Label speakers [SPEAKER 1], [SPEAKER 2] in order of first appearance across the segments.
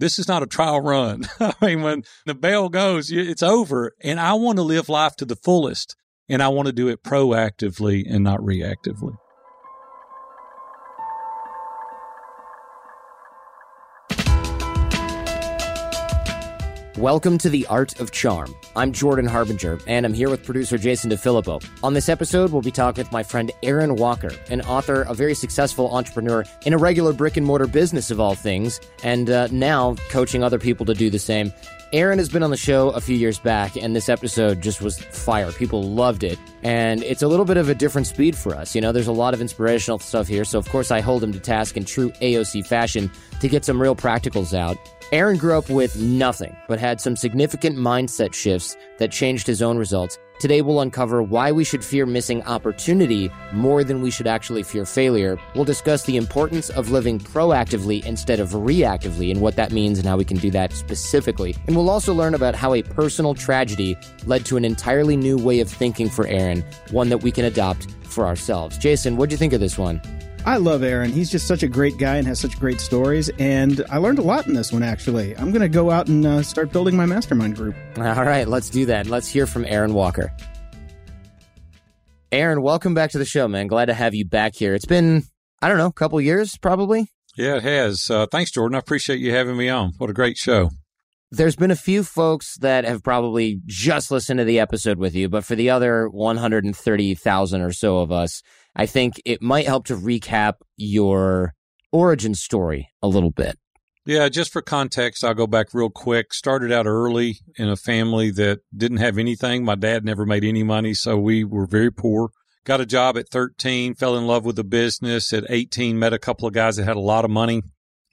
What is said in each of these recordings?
[SPEAKER 1] This is not a trial run. I mean, when the bell goes, it's over. And I want to live life to the fullest. And I want to do it proactively and not reactively.
[SPEAKER 2] Welcome to The Art of Charm. I'm Jordan Harbinger, and I'm here with producer Jason DeFilippo. On this episode, we'll be talking with my friend Aaron Walker, an author, a very successful entrepreneur in a regular brick and mortar business of all things, and uh, now coaching other people to do the same. Aaron has been on the show a few years back, and this episode just was fire. People loved it. And it's a little bit of a different speed for us. You know, there's a lot of inspirational stuff here. So, of course, I hold him to task in true AOC fashion to get some real practicals out. Aaron grew up with nothing, but had some significant mindset shifts that changed his own results. Today, we'll uncover why we should fear missing opportunity more than we should actually fear failure. We'll discuss the importance of living proactively instead of reactively and what that means and how we can do that specifically. And we'll also learn about how a personal tragedy led to an entirely new way of thinking for Aaron, one that we can adopt for ourselves. Jason, what'd you think of this one?
[SPEAKER 3] I love Aaron. He's just such a great guy and has such great stories. And I learned a lot in this one, actually. I'm going to go out and uh, start building my mastermind group.
[SPEAKER 2] All right, let's do that. Let's hear from Aaron Walker. Aaron, welcome back to the show, man. Glad to have you back here. It's been, I don't know, a couple years probably.
[SPEAKER 1] Yeah, it has. Uh, thanks, Jordan. I appreciate you having me on. What a great show.
[SPEAKER 2] There's been a few folks that have probably just listened to the episode with you, but for the other 130,000 or so of us, I think it might help to recap your origin story a little bit.
[SPEAKER 1] Yeah, just for context, I'll go back real quick. Started out early in a family that didn't have anything. My dad never made any money, so we were very poor. Got a job at 13, fell in love with the business. At 18, met a couple of guys that had a lot of money.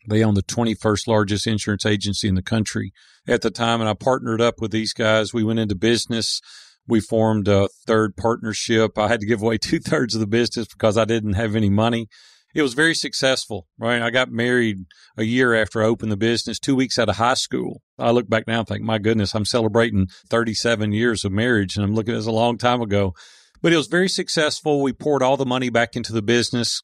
[SPEAKER 1] They owned the 21st largest insurance agency in the country at the time, and I partnered up with these guys. We went into business we formed a third partnership. I had to give away two thirds of the business because I didn't have any money. It was very successful, right? I got married a year after I opened the business, two weeks out of high school. I look back now and think, my goodness, I'm celebrating 37 years of marriage and I'm looking at this a long time ago. But it was very successful. We poured all the money back into the business.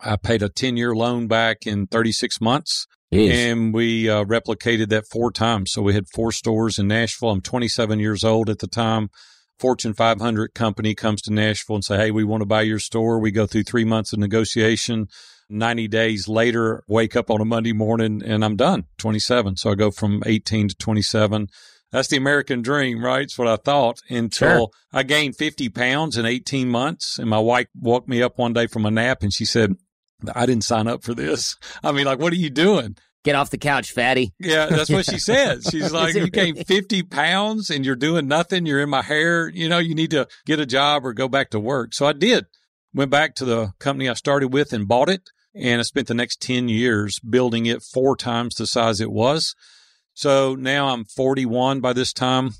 [SPEAKER 1] I paid a 10 year loan back in 36 months. Jeez. And we uh, replicated that four times. So we had four stores in Nashville. I'm 27 years old at the time. Fortune 500 company comes to Nashville and say, Hey, we want to buy your store. We go through three months of negotiation. 90 days later, wake up on a Monday morning and I'm done 27. So I go from 18 to 27. That's the American dream, right? It's what I thought until sure. I gained 50 pounds in 18 months. And my wife woke me up one day from a nap and she said, I didn't sign up for this. I mean, like, what are you doing?
[SPEAKER 2] Get off the couch, fatty.
[SPEAKER 1] Yeah, that's what she said. She's like, you gained 50 pounds and you're doing nothing. You're in my hair. You know, you need to get a job or go back to work. So I did. Went back to the company I started with and bought it. And I spent the next 10 years building it four times the size it was. So now I'm 41 by this time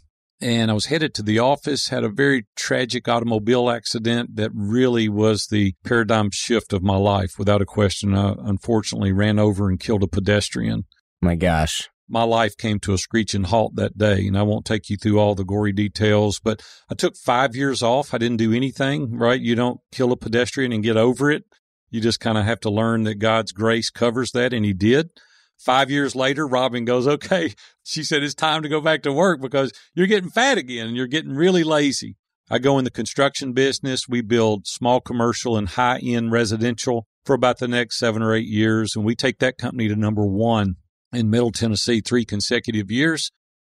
[SPEAKER 1] and I was headed to the office, had a very tragic automobile accident that really was the paradigm shift of my life without a question. I unfortunately ran over and killed a pedestrian.
[SPEAKER 2] My gosh.
[SPEAKER 1] My life came to a screeching halt that day, and I won't take you through all the gory details, but I took five years off. I didn't do anything, right? You don't kill a pedestrian and get over it. You just kind of have to learn that God's grace covers that, and He did. Five years later, Robin goes, okay. She said, it's time to go back to work because you're getting fat again and you're getting really lazy. I go in the construction business. We build small commercial and high end residential for about the next seven or eight years. And we take that company to number one in Middle Tennessee three consecutive years.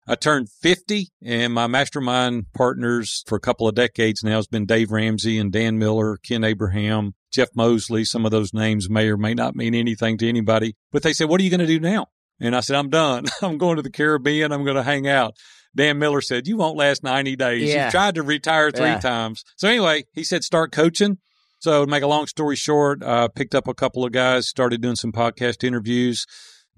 [SPEAKER 1] I turned 50 and my mastermind partners for a couple of decades now has been Dave Ramsey and Dan Miller, Ken Abraham, Jeff Mosley. Some of those names may or may not mean anything to anybody, but they said, what are you going to do now? And I said, I'm done. I'm going to the Caribbean. I'm going to hang out. Dan Miller said, you won't last 90 days.
[SPEAKER 2] Yeah.
[SPEAKER 1] You tried to retire three
[SPEAKER 2] Yeah.
[SPEAKER 1] times. So anyway, he said, start coaching. So to make a long story short, I picked up a couple of guys, started doing some podcast interviews.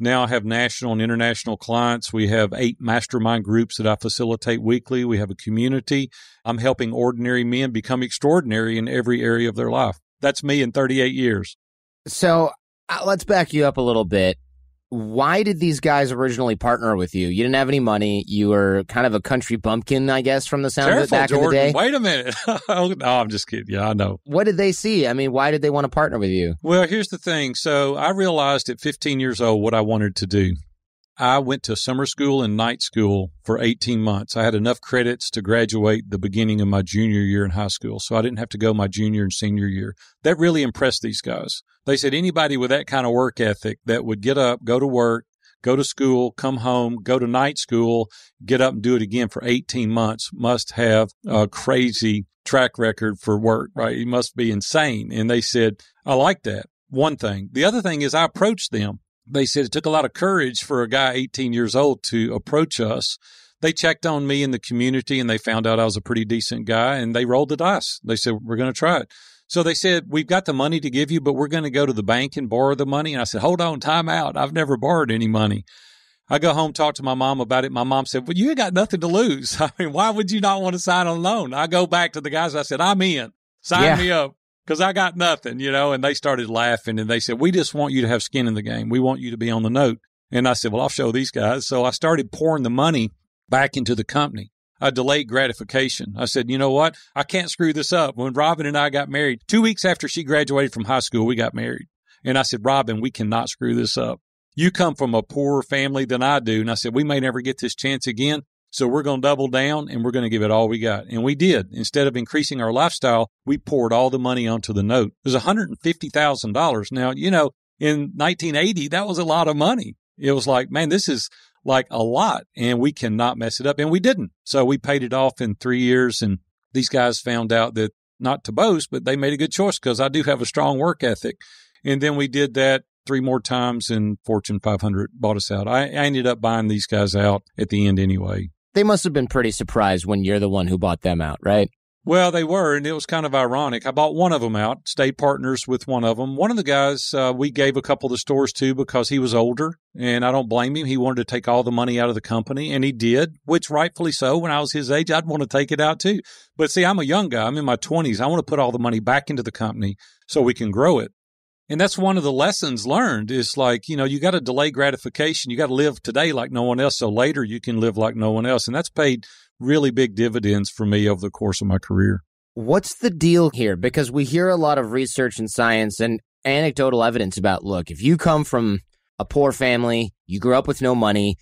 [SPEAKER 1] Now I have national and international clients. We have eight mastermind groups that I facilitate weekly. We have a community. I'm helping ordinary men become extraordinary in every area of their life. That's me in 38 years.
[SPEAKER 2] So uh, let's back you up a little bit. Why did these guys originally partner with you? You didn't have any money. You were kind of a country bumpkin, I guess, from the sound of it back
[SPEAKER 1] Jordan.
[SPEAKER 2] in the day.
[SPEAKER 1] Wait a minute. oh, no, I'm just kidding. Yeah, I know.
[SPEAKER 2] What did they see? I mean, why did they want to partner with you?
[SPEAKER 1] Well, here's the thing. So I realized at 15 years old what I wanted to do. I went to summer school and night school for 18 months. I had enough credits to graduate the beginning of my junior year in high school. So I didn't have to go my junior and senior year. That really impressed these guys. They said anybody with that kind of work ethic that would get up, go to work, go to school, come home, go to night school, get up and do it again for 18 months must have a crazy track record for work, right? He must be insane. And they said, I like that. One thing. The other thing is I approached them. They said it took a lot of courage for a guy 18 years old to approach us. They checked on me in the community and they found out I was a pretty decent guy and they rolled the dice. They said, we're going to try it. So they said, we've got the money to give you, but we're going to go to the bank and borrow the money. And I said, hold on, time out. I've never borrowed any money. I go home, talk to my mom about it. My mom said, well, you ain't got nothing to lose. I mean, why would you not want to sign on loan? I go back to the guys. I said, I'm in. Sign
[SPEAKER 2] Yeah.
[SPEAKER 1] me up because I got nothing, you know, and they started laughing and they said, we just want you to have skin in the game. We want you to be on the note. And I said, well, I'll show these guys. So I started pouring the money back into the company. I delayed gratification. I said, you know what? I can't screw this up. When Robin and I got married, two weeks after she graduated from high school, we got married. And I said, Robin, we cannot screw this up. You come from a poorer family than I do. And I said, we may never get this chance again. So we're going to double down and we're going to give it all we got. And we did. Instead of increasing our lifestyle, we poured all the money onto the note. It was $150,000. Now, you know, in 1980, that was a lot of money. It was like, man, this is like a lot and we cannot mess it up. And we didn't. So we paid it off in three years. And these guys found out that not to boast, but they made a good choice because I do have a strong work ethic. And then we did that three more times and Fortune 500 bought us out. I, I ended up buying these guys out at the end anyway.
[SPEAKER 2] They must have been pretty surprised when you're the one who bought them out, right?
[SPEAKER 1] Well, they were, and it was kind of ironic. I bought one of them out, stayed partners with one of them. One of the guys uh, we gave a couple of the stores to because he was older, and I don't blame him. He wanted to take all the money out of the company, and he did, which rightfully so. When I was his age, I'd want to take it out too. But see, I'm a young guy. I'm in my 20s. I want to put all the money back into the company so we can grow it. And that's one of the lessons learned is like, you know, you got to delay gratification. You got to live today like no one else. So later you can live like no one else. And that's paid really big dividends for me over the course of my career.
[SPEAKER 2] What's the deal here? Because we hear a lot of research and science and anecdotal evidence about look, if you come from a poor family, you grew up with no money,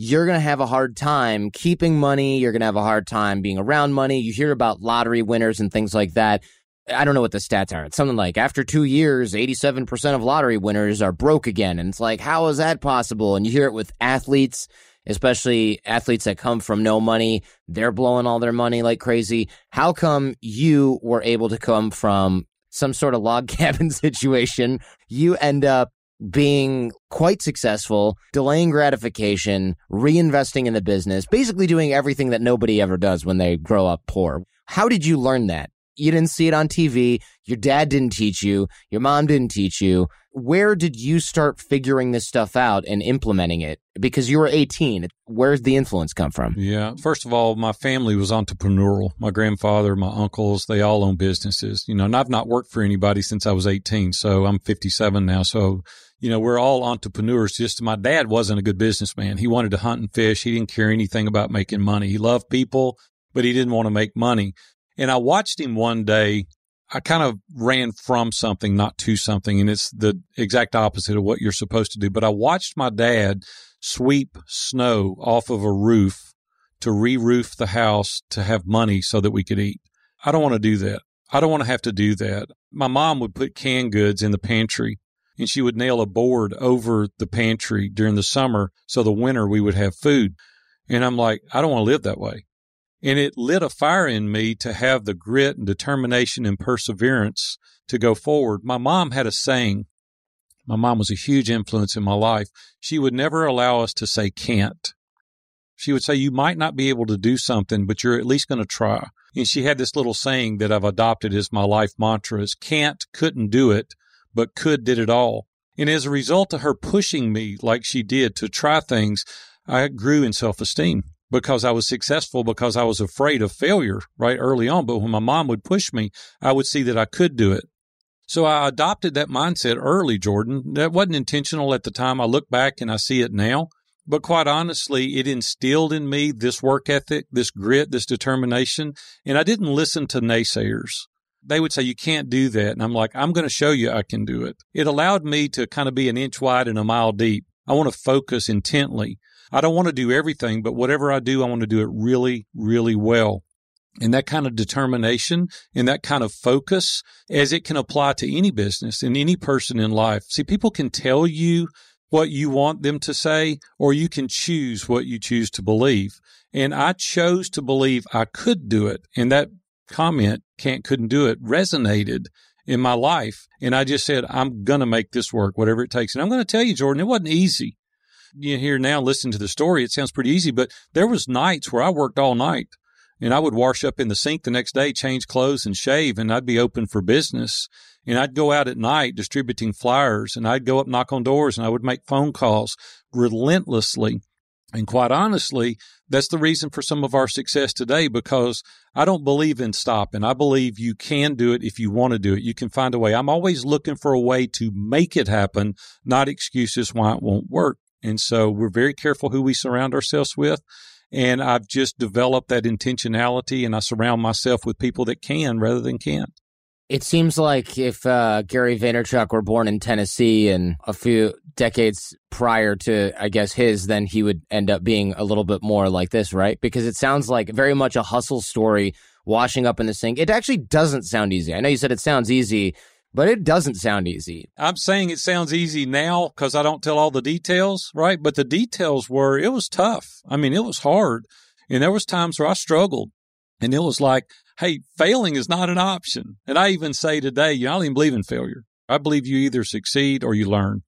[SPEAKER 2] you're going to have a hard time keeping money. You're going to have a hard time being around money. You hear about lottery winners and things like that. I don't know what the stats are. It's something like after two years, 87% of lottery winners are broke again. And it's like, how is that possible? And you hear it with athletes, especially athletes that come from no money. They're blowing all their money like crazy. How come you were able to come from some sort of log cabin situation? You end up being quite successful, delaying gratification, reinvesting in the business, basically doing everything that nobody ever does when they grow up poor. How did you learn that? You didn't see it on TV. Your dad didn't teach you. Your mom didn't teach you. Where did you start figuring this stuff out and implementing it? Because you were 18. Where's the influence come from?
[SPEAKER 1] Yeah. First of all, my family was entrepreneurial. My grandfather, my uncles, they all own businesses, you know, and I've not worked for anybody since I was 18. So I'm 57 now. So, you know, we're all entrepreneurs. Just my dad wasn't a good businessman. He wanted to hunt and fish. He didn't care anything about making money. He loved people, but he didn't want to make money. And I watched him one day. I kind of ran from something, not to something. And it's the exact opposite of what you're supposed to do. But I watched my dad sweep snow off of a roof to re roof the house to have money so that we could eat. I don't want to do that. I don't want to have to do that. My mom would put canned goods in the pantry and she would nail a board over the pantry during the summer so the winter we would have food. And I'm like, I don't want to live that way. And it lit a fire in me to have the grit and determination and perseverance to go forward. My mom had a saying. My mom was a huge influence in my life. She would never allow us to say can't. She would say, You might not be able to do something, but you're at least going to try. And she had this little saying that I've adopted as my life mantra is can't, couldn't do it, but could did it all. And as a result of her pushing me like she did to try things, I grew in self esteem because I was successful because I was afraid of failure right early on. But when my mom would push me, I would see that I could do it. So I adopted that mindset early, Jordan. That wasn't intentional at the time. I look back and I see it now. But quite honestly, it instilled in me this work ethic, this grit, this determination. And I didn't listen to naysayers. They would say, you can't do that. And I'm like, I'm going to show you I can do it. It allowed me to kind of be an inch wide and a mile deep. I want to focus intently. I don't want to do everything, but whatever I do, I want to do it really, really well. And that kind of determination and that kind of focus as it can apply to any business and any person in life. See, people can tell you what you want them to say, or you can choose what you choose to believe. And I chose to believe I could do it. And that comment, can't, couldn't do it, resonated in my life. And I just said, I'm going to make this work, whatever it takes. And I'm going to tell you, Jordan, it wasn't easy. You hear now, listening to the story. It sounds pretty easy, but there was nights where I worked all night and I would wash up in the sink the next day, change clothes and shave, and I'd be open for business. And I'd go out at night distributing flyers and I'd go up, knock on doors and I would make phone calls relentlessly. And quite honestly, that's the reason for some of our success today because I don't believe in stopping. I believe you can do it if you want to do it. You can find a way. I'm always looking for a way to make it happen, not excuses why it won't work. And so we're very careful who we surround ourselves with. And I've just developed that intentionality and I surround myself with people that can rather than can't.
[SPEAKER 2] It seems like if uh, Gary Vaynerchuk were born in Tennessee and a few decades prior to, I guess, his, then he would end up being a little bit more like this, right? Because it sounds like very much a hustle story, washing up in the sink. It actually doesn't sound easy. I know you said it sounds easy, but it doesn't sound easy.
[SPEAKER 1] I'm saying it sounds easy now because I don't tell all the details, right? But the details were, it was tough. I mean, it was hard. And there was times where I struggled and it was like, hey, failing is not an option. And I even say today, you know, I don't even believe in failure. I believe you either succeed or you learn.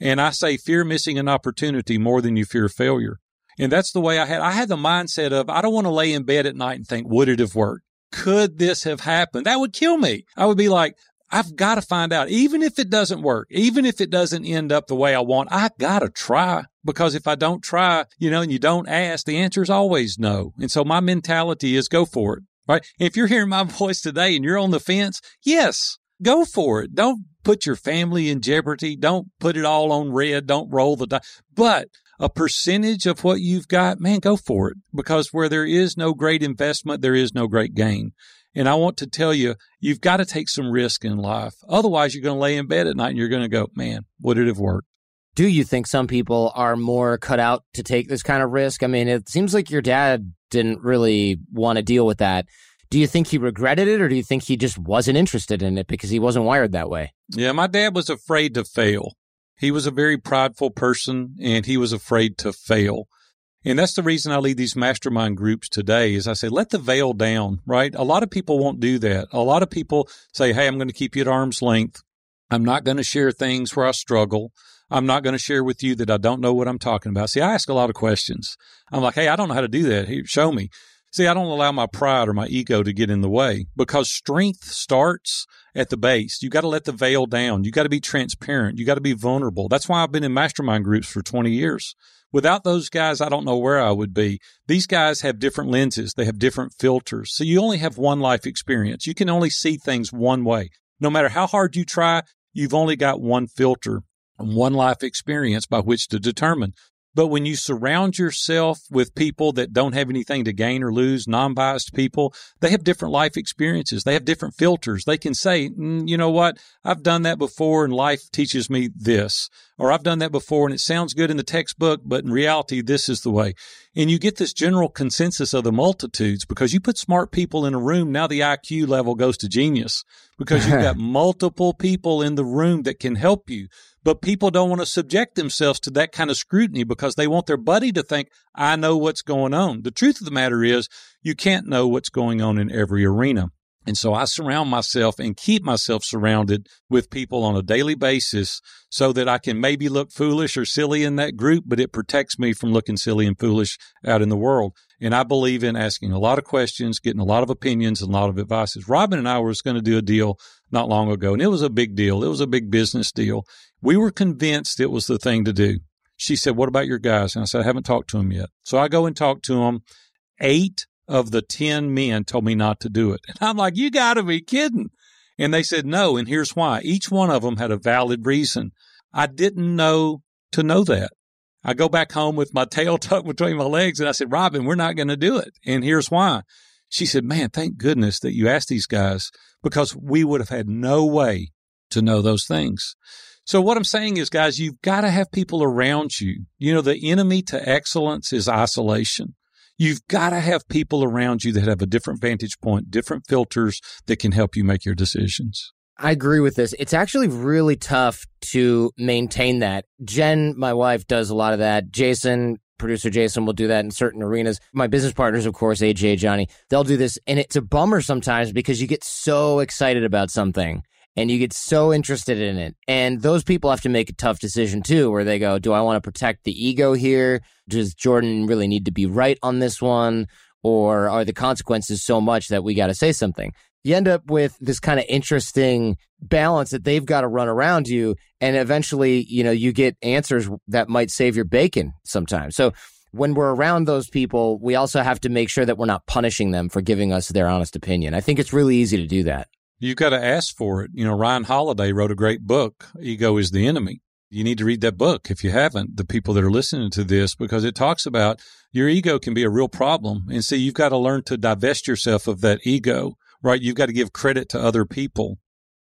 [SPEAKER 1] And I say fear missing an opportunity more than you fear failure. And that's the way I had. I had the mindset of I don't want to lay in bed at night and think, would it have worked? Could this have happened? That would kill me. I would be like, I've got to find out, even if it doesn't work, even if it doesn't end up the way I want, I got to try because if I don't try, you know, and you don't ask, the answer is always no. And so my mentality is go for it, right? If you're hearing my voice today and you're on the fence, yes, go for it. Don't put your family in jeopardy. Don't put it all on red. Don't roll the dice. But a percentage of what you've got, man, go for it because where there is no great investment, there is no great gain. And I want to tell you, you've got to take some risk in life. Otherwise, you're going to lay in bed at night and you're going to go, man, would it have worked?
[SPEAKER 2] Do you think some people are more cut out to take this kind of risk? I mean, it seems like your dad didn't really want to deal with that. Do you think he regretted it or do you think he just wasn't interested in it because he wasn't wired that way?
[SPEAKER 1] Yeah, my dad was afraid to fail. He was a very prideful person and he was afraid to fail. And that's the reason I lead these mastermind groups today is I say, let the veil down, right? A lot of people won't do that. A lot of people say, Hey, I'm going to keep you at arm's length. I'm not going to share things where I struggle. I'm not going to share with you that I don't know what I'm talking about. See, I ask a lot of questions. I'm like, Hey, I don't know how to do that. Here, show me. See, I don't allow my pride or my ego to get in the way because strength starts at the base. You got to let the veil down. You got to be transparent. You got to be vulnerable. That's why I've been in mastermind groups for 20 years Without those guys, I don't know where I would be. These guys have different lenses. They have different filters. So you only have one life experience. You can only see things one way. No matter how hard you try, you've only got one filter and one life experience by which to determine but when you surround yourself with people that don't have anything to gain or lose, non biased people, they have different life experiences. They have different filters. They can say, mm, you know what? I've done that before and life teaches me this. Or I've done that before and it sounds good in the textbook, but in reality, this is the way. And you get this general consensus of the multitudes because you put smart people in a room. Now the IQ level goes to genius because you've got multiple people in the room that can help you. But people don't want to subject themselves to that kind of scrutiny because they want their buddy to think, I know what's going on. The truth of the matter is you can't know what's going on in every arena. And so I surround myself and keep myself surrounded with people on a daily basis so that I can maybe look foolish or silly in that group, but it protects me from looking silly and foolish out in the world. And I believe in asking a lot of questions, getting a lot of opinions and a lot of advices. Robin and I were going to do a deal not long ago, and it was a big deal. It was a big business deal. We were convinced it was the thing to do. She said, What about your guys? And I said, I haven't talked to them yet. So I go and talk to them. Eight of the 10 men told me not to do it. And I'm like, you got to be kidding. And they said no. And here's why. Each one of them had a valid reason. I didn't know to know that. I go back home with my tail tucked between my legs and I said, Robin, we're not going to do it. And here's why. She said, man, thank goodness that you asked these guys because we would have had no way to know those things. So what I'm saying is, guys, you've got to have people around you. You know, the enemy to excellence is isolation. You've got to have people around you that have a different vantage point, different filters that can help you make your decisions.
[SPEAKER 2] I agree with this. It's actually really tough to maintain that. Jen, my wife, does a lot of that. Jason, producer Jason, will do that in certain arenas. My business partners, of course, AJ, Johnny, they'll do this. And it's a bummer sometimes because you get so excited about something and you get so interested in it. And those people have to make a tough decision too, where they go, do I want to protect the ego here? Does Jordan really need to be right on this one? Or are the consequences so much that we got to say something? You end up with this kind of interesting balance that they've got to run around you. And eventually, you know, you get answers that might save your bacon sometimes. So when we're around those people, we also have to make sure that we're not punishing them for giving us their honest opinion. I think it's really easy to do that.
[SPEAKER 1] You've got to ask for it. You know, Ryan Holiday wrote a great book, Ego is the Enemy. You need to read that book if you haven't, the people that are listening to this, because it talks about your ego can be a real problem. And see, you've got to learn to divest yourself of that ego, right? You've got to give credit to other people.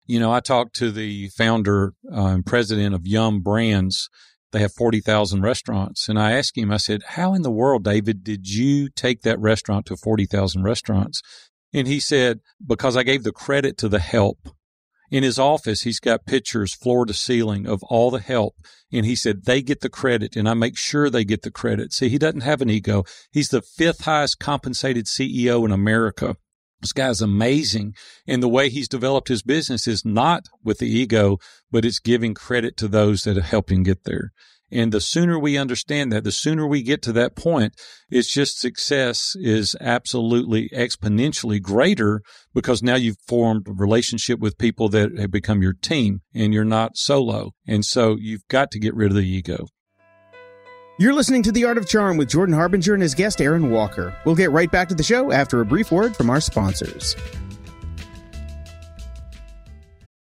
[SPEAKER 1] You know, I talked to the founder uh, and president of Yum Brands. They have 40,000 restaurants. And I asked him, I said, how in the world, David, did you take that restaurant to 40,000 restaurants? And he said, because I gave the credit to the help. In his office, he's got pictures floor to ceiling of all the help. And he said, they get the credit and I make sure they get the credit. See, he doesn't have an ego. He's the fifth highest compensated CEO in America. This guy's amazing. And the way he's developed his business is not with the ego, but it's giving credit to those that help him get there. And the sooner we understand that, the sooner we get to that point, it's just success is absolutely exponentially greater because now you've formed a relationship with people that have become your team and you're not solo. And so you've got to get rid of the ego.
[SPEAKER 3] You're listening to The Art of Charm with Jordan Harbinger and his guest, Aaron Walker. We'll get right back to the show after a brief word from our sponsors.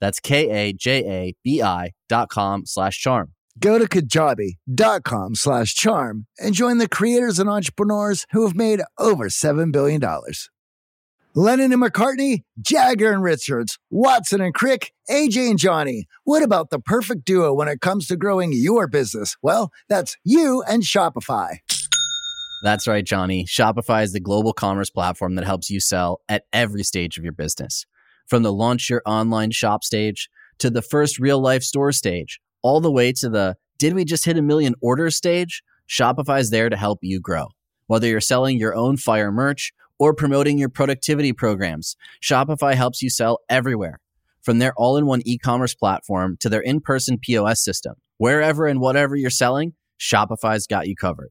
[SPEAKER 4] That's K-A-J-A-B-I dot com slash charm.
[SPEAKER 5] Go to kajabi.com slash charm and join the creators and entrepreneurs who have made over $7 billion. Lennon and McCartney, Jagger and Richards, Watson and Crick, AJ and Johnny. What about the perfect duo when it comes to growing your business? Well, that's you and Shopify.
[SPEAKER 4] That's right, Johnny. Shopify is the global commerce platform that helps you sell at every stage of your business. From the launch your online shop stage to the first real life store stage, all the way to the did we just hit a million orders stage? Shopify is there to help you grow. Whether you're selling your own fire merch or promoting your productivity programs, Shopify helps you sell everywhere. From their all in one e commerce platform to their in person POS system, wherever and whatever you're selling, Shopify's got you covered.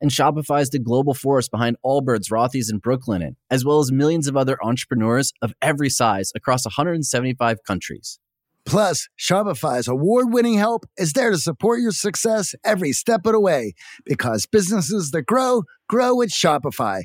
[SPEAKER 4] And Shopify is the global force behind Allbirds, Rothy's, and Brooklinen, as well as millions of other entrepreneurs of every size across 175 countries.
[SPEAKER 5] Plus, Shopify's award winning help is there to support your success every step of the way because businesses that grow, grow with Shopify.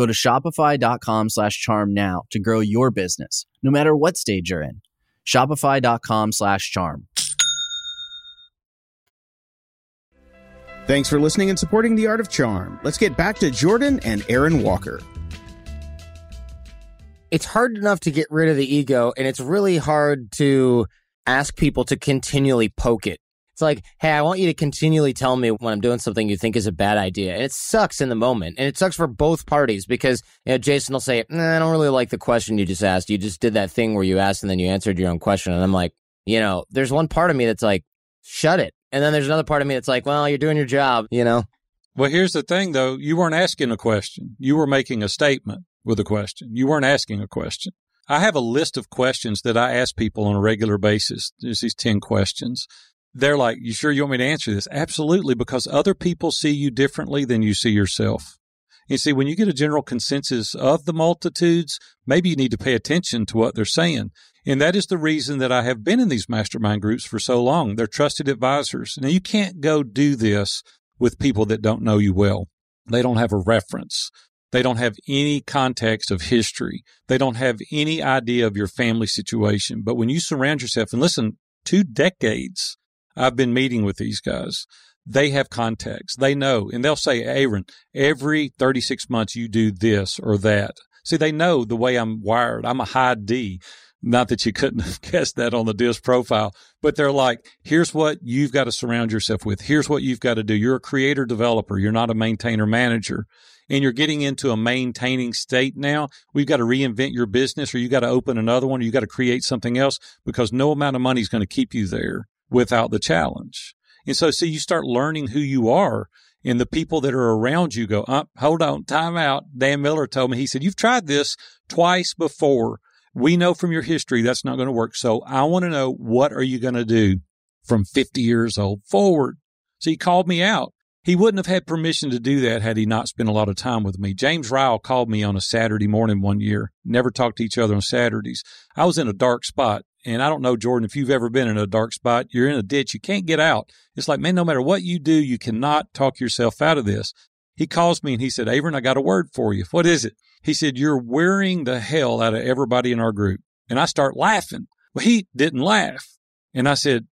[SPEAKER 4] Go to shopify.com slash charm now to grow your business, no matter what stage you're in. Shopify.com slash charm.
[SPEAKER 3] Thanks for listening and supporting The Art of Charm. Let's get back to Jordan and Aaron Walker.
[SPEAKER 2] It's hard enough to get rid of the ego, and it's really hard to ask people to continually poke it. It's like, hey, I want you to continually tell me when I'm doing something you think is a bad idea. And it sucks in the moment. And it sucks for both parties because, you know, Jason will say, nah, I don't really like the question you just asked. You just did that thing where you asked and then you answered your own question. And I'm like, you know, there's one part of me that's like, shut it. And then there's another part of me that's like, well, you're doing your job, you know?
[SPEAKER 1] Well, here's the thing, though. You weren't asking a question. You were making a statement with a question. You weren't asking a question. I have a list of questions that I ask people on a regular basis. There's these 10 questions. They're like, You sure you want me to answer this? Absolutely, because other people see you differently than you see yourself. You see, when you get a general consensus of the multitudes, maybe you need to pay attention to what they're saying. And that is the reason that I have been in these mastermind groups for so long. They're trusted advisors. Now, you can't go do this with people that don't know you well. They don't have a reference. They don't have any context of history. They don't have any idea of your family situation. But when you surround yourself and listen, two decades, I've been meeting with these guys. They have context. They know, and they'll say, Aaron, every 36 months you do this or that. See, they know the way I'm wired. I'm a high D. Not that you couldn't have guessed that on the disc profile, but they're like, here's what you've got to surround yourself with. Here's what you've got to do. You're a creator developer. You're not a maintainer manager. And you're getting into a maintaining state now. We've got to reinvent your business or you got to open another one or you got to create something else because no amount of money is going to keep you there without the challenge. And so, see, you start learning who you are and the people that are around you go, uh, hold on, time out. Dan Miller told me, he said, you've tried this twice before. We know from your history that's not going to work. So I want to know what are you going to do from 50 years old forward? So he called me out. He wouldn't have had permission to do that had he not spent a lot of time with me. James Ryle called me on a Saturday morning one year. Never talked to each other on Saturdays. I was in a dark spot. And I don't know, Jordan, if you've ever been in a dark spot, you're in a ditch, you can't get out. It's like, man, no matter what you do, you cannot talk yourself out of this. He calls me and he said, Aaron, I got a word for you. What is it? He said, You're wearing the hell out of everybody in our group. And I start laughing. Well, he didn't laugh. And I said,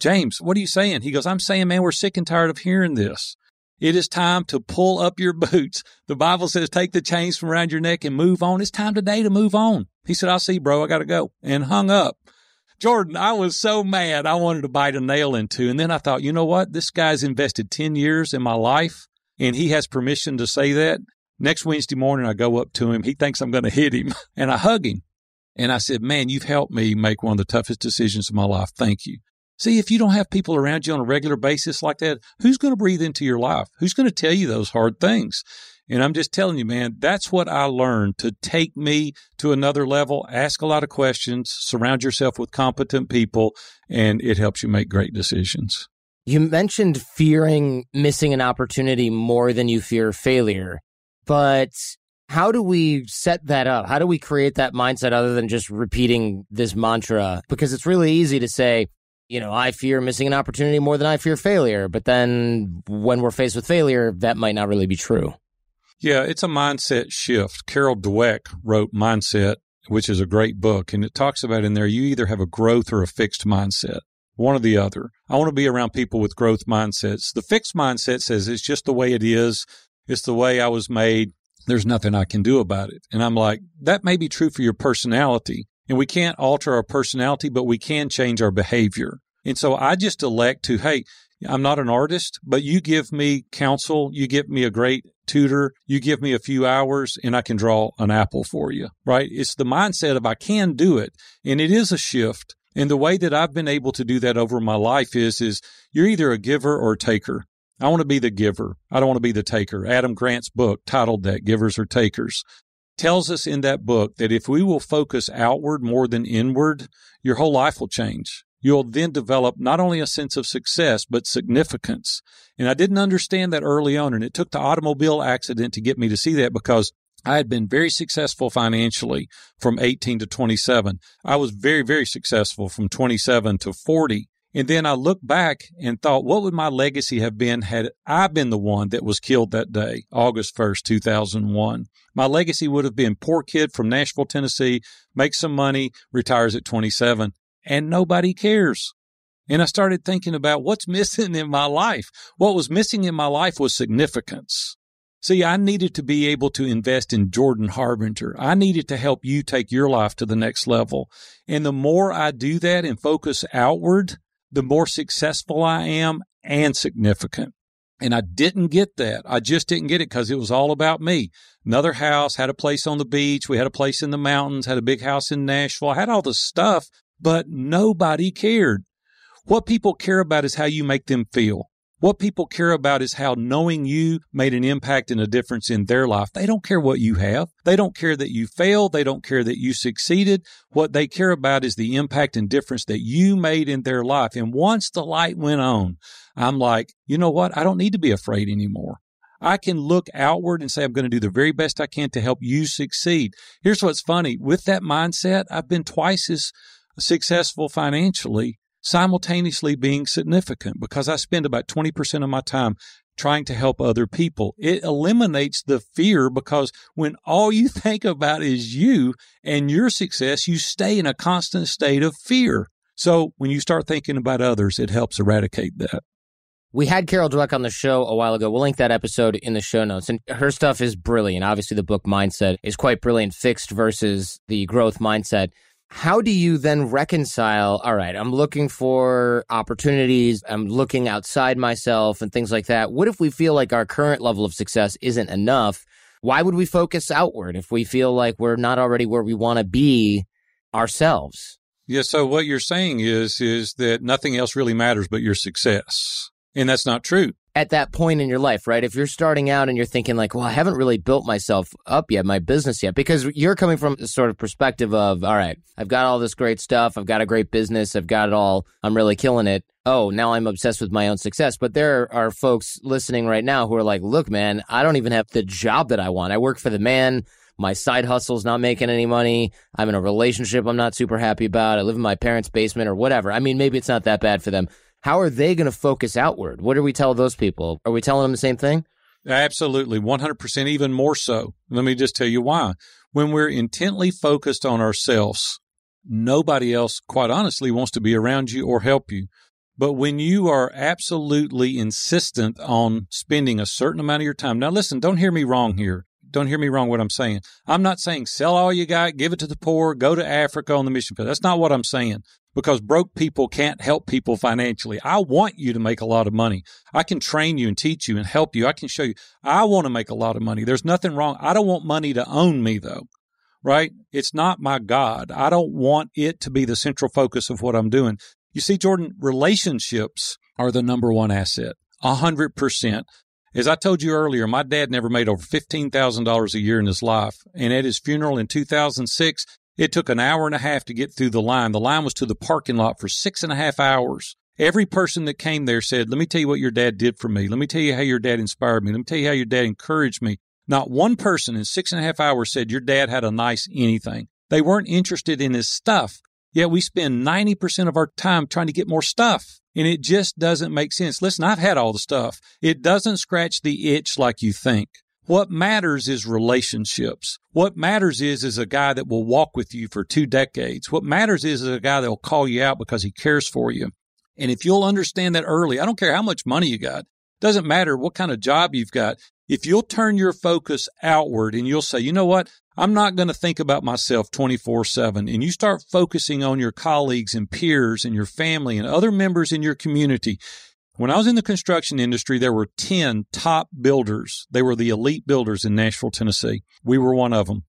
[SPEAKER 1] James, what are you saying? He goes, I'm saying, man, we're sick and tired of hearing this. It is time to pull up your boots. The Bible says take the chains from around your neck and move on. It's time today to move on. He said, I'll see, bro. I got to go and hung up. Jordan, I was so mad. I wanted to bite a nail into. And then I thought, you know what? This guy's invested 10 years in my life and he has permission to say that. Next Wednesday morning, I go up to him. He thinks I'm going to hit him and I hug him. And I said, man, you've helped me make one of the toughest decisions of my life. Thank you. See, if you don't have people around you on a regular basis like that, who's going to breathe into your life? Who's going to tell you those hard things? And I'm just telling you, man, that's what I learned to take me to another level. Ask a lot of questions, surround yourself with competent people, and it helps you make great decisions.
[SPEAKER 2] You mentioned fearing missing an opportunity more than you fear failure, but how do we set that up? How do we create that mindset other than just repeating this mantra? Because it's really easy to say, you know, I fear missing an opportunity more than I fear failure. But then when we're faced with failure, that might not really be true.
[SPEAKER 1] Yeah, it's a mindset shift. Carol Dweck wrote Mindset, which is a great book. And it talks about in there, you either have a growth or a fixed mindset, one or the other. I want to be around people with growth mindsets. The fixed mindset says it's just the way it is. It's the way I was made there's nothing I can do about it. And I'm like, that may be true for your personality. And we can't alter our personality, but we can change our behavior. And so I just elect to, hey, I'm not an artist, but you give me counsel, you give me a great tutor, you give me a few hours, and I can draw an apple for you, right? It's the mindset of I can do it. And it is a shift. And the way that I've been able to do that over my life is, is you're either a giver or a taker. I want to be the giver. I don't want to be the taker. Adam Grant's book, titled that, Givers or Takers, tells us in that book that if we will focus outward more than inward, your whole life will change. You'll then develop not only a sense of success, but significance. And I didn't understand that early on. And it took the automobile accident to get me to see that because I had been very successful financially from 18 to 27. I was very, very successful from 27 to 40. And then I looked back and thought, what would my legacy have been had I been the one that was killed that day, August 1st, 2001? My legacy would have been poor kid from Nashville, Tennessee, makes some money, retires at 27, and nobody cares. And I started thinking about what's missing in my life. What was missing in my life was significance. See, I needed to be able to invest in Jordan Harbinger. I needed to help you take your life to the next level. And the more I do that and focus outward, the more successful I am and significant. And I didn't get that. I just didn't get it because it was all about me. Another house, had a place on the beach. We had a place in the mountains, had a big house in Nashville. I had all the stuff, but nobody cared. What people care about is how you make them feel. What people care about is how knowing you made an impact and a difference in their life. They don't care what you have. They don't care that you failed. They don't care that you succeeded. What they care about is the impact and difference that you made in their life. And once the light went on, I'm like, you know what? I don't need to be afraid anymore. I can look outward and say, I'm going to do the very best I can to help you succeed. Here's what's funny. With that mindset, I've been twice as successful financially simultaneously being significant because I spend about 20% of my time trying to help other people. It eliminates the fear because when all you think about is you and your success, you stay in a constant state of fear. So when you start thinking about others, it helps eradicate that.
[SPEAKER 2] We had Carol Dweck on the show a while ago. We'll link that episode in the show notes. And her stuff is brilliant. Obviously, the book Mindset is quite brilliant, fixed versus the growth mindset how do you then reconcile all right i'm looking for opportunities i'm looking outside myself and things like that. What if we feel like our current level of success isn't enough? Why would we focus outward if we feel like we're not already where we want to be ourselves?
[SPEAKER 1] Yeah so what you're saying is is that nothing else really matters but your success and that's not true
[SPEAKER 2] at that point in your life, right? If you're starting out and you're thinking like, well, I haven't really built myself up yet, my business yet, because you're coming from the sort of perspective of, all right, I've got all this great stuff. I've got a great business. I've got it all. I'm really killing it. Oh, now I'm obsessed with my own success. But there are folks listening right now who are like, look, man, I don't even have the job that I want. I work for the man. My side hustle's not making any money. I'm in a relationship I'm not super happy about. I live in my parents' basement or whatever. I mean, maybe it's not that bad for them how are they going to focus outward? What do we tell those people? Are we telling them the same thing?
[SPEAKER 1] Absolutely, 100%, even more so. Let me just tell you why. When we're intently focused on ourselves, nobody else, quite honestly, wants to be around you or help you. But when you are absolutely insistent on spending a certain amount of your time, now listen, don't hear me wrong here. Don't hear me wrong what I'm saying. I'm not saying sell all you got, give it to the poor, go to Africa on the mission field. That's not what I'm saying because broke people can't help people financially. I want you to make a lot of money. I can train you and teach you and help you. I can show you. I want to make a lot of money. There's nothing wrong. I don't want money to own me though, right? It's not my God. I don't want it to be the central focus of what I'm doing. You see, Jordan, relationships are the number one asset. A hundred percent. As I told you earlier, my dad never made over $15,000 a year in his life. And at his funeral in 2006, it took an hour and a half to get through the line. The line was to the parking lot for six and a half hours. Every person that came there said, Let me tell you what your dad did for me. Let me tell you how your dad inspired me. Let me tell you how your dad encouraged me. Not one person in six and a half hours said your dad had a nice anything. They weren't interested in his stuff. Yet we spend 90% of our time trying to get more stuff. And it just doesn't make sense. Listen, I've had all the stuff. It doesn't scratch the itch like you think. What matters is relationships. What matters is, is a guy that will walk with you for two decades. What matters is, is a guy that will call you out because he cares for you. And if you'll understand that early, I don't care how much money you got. Doesn't matter what kind of job you've got. If you'll turn your focus outward and you'll say, you know what? I'm not going to think about myself 24 7. And you start focusing on your colleagues and peers and your family and other members in your community. When I was in the construction industry, there were 10 top builders. They were the elite builders in Nashville, Tennessee. We were one of them.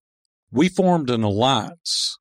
[SPEAKER 1] We formed an alliance.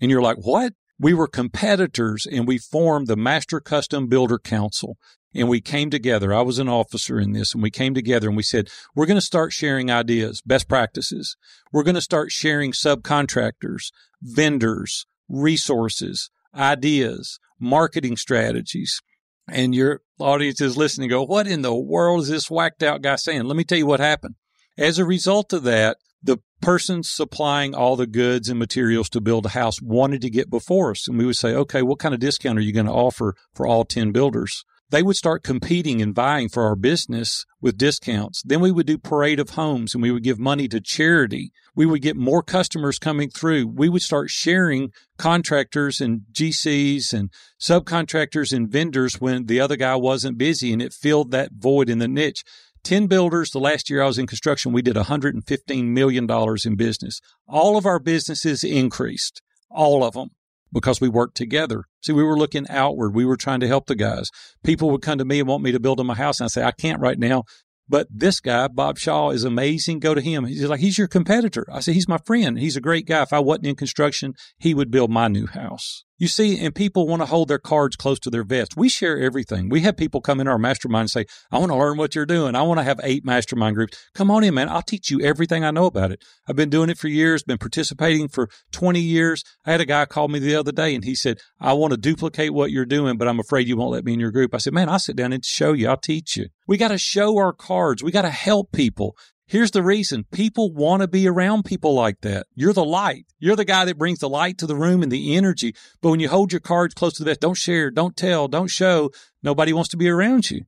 [SPEAKER 1] And you're like, what? We were competitors and we formed the Master Custom Builder Council and we came together. I was an officer in this and we came together and we said, we're going to start sharing ideas, best practices. We're going to start sharing subcontractors, vendors, resources, ideas, marketing strategies. And your audience is listening go, what in the world is this whacked out guy saying? Let me tell you what happened. As a result of that, the person supplying all the goods and materials to build a house wanted to get before us. And we would say, okay, what kind of discount are you going to offer for all 10 builders? They would start competing and vying for our business with discounts. Then we would do parade of homes and we would give money to charity. We would get more customers coming through. We would start sharing contractors and GCs and subcontractors and vendors when the other guy wasn't busy and it filled that void in the niche. 10 builders. The last year I was in construction, we did $115 million in business. All of our businesses increased. All of them because we worked together. See, we were looking outward. We were trying to help the guys. People would come to me and want me to build them a house. And I say, I can't right now. But this guy, Bob Shaw, is amazing. Go to him. He's like, he's your competitor. I said, he's my friend. He's a great guy. If I wasn't in construction, he would build my new house. You see, and people want to hold their cards close to their vest. We share everything. We have people come in our mastermind and say, I want to learn what you're doing. I want to have eight mastermind groups. Come on in, man. I'll teach you everything I know about it. I've been doing it for years, been participating for 20 years. I had a guy call me the other day and he said, I want to duplicate what you're doing, but I'm afraid you won't let me in your group. I said, man, I'll sit down and show you. I'll teach you. We got to show our cards. We got to help people. Here's the reason people want to be around people like that. You're the light. You're the guy that brings the light to the room and the energy. But when you hold your cards close to vest, don't share, don't tell, don't show, nobody wants to be around you.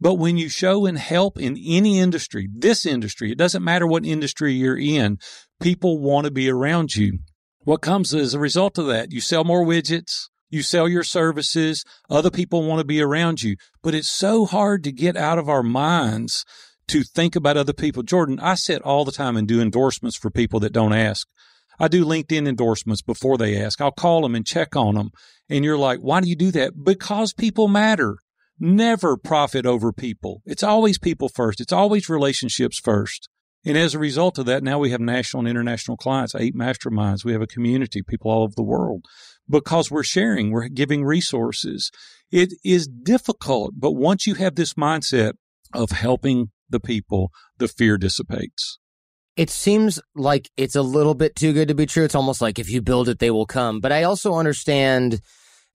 [SPEAKER 1] But when you show and help in any industry, this industry, it doesn't matter what industry you're in, people want to be around you. What comes as a result of that? You sell more widgets, you sell your services, other people want to be around you. But it's so hard to get out of our minds to think about other people. Jordan, I sit all the time and do endorsements for people that don't ask. I do LinkedIn endorsements before they ask. I'll call them and check on them. And you're like, why do you do that? Because people matter. Never profit over people. It's always people first. It's always relationships first. And as a result of that, now we have national and international clients, eight masterminds. We have a community, people all over the world, because we're sharing, we're giving resources. It is difficult, but once you have this mindset of helping the people, the fear dissipates.
[SPEAKER 2] It seems like it's a little bit too good to be true. It's almost like if you build it, they will come. But I also understand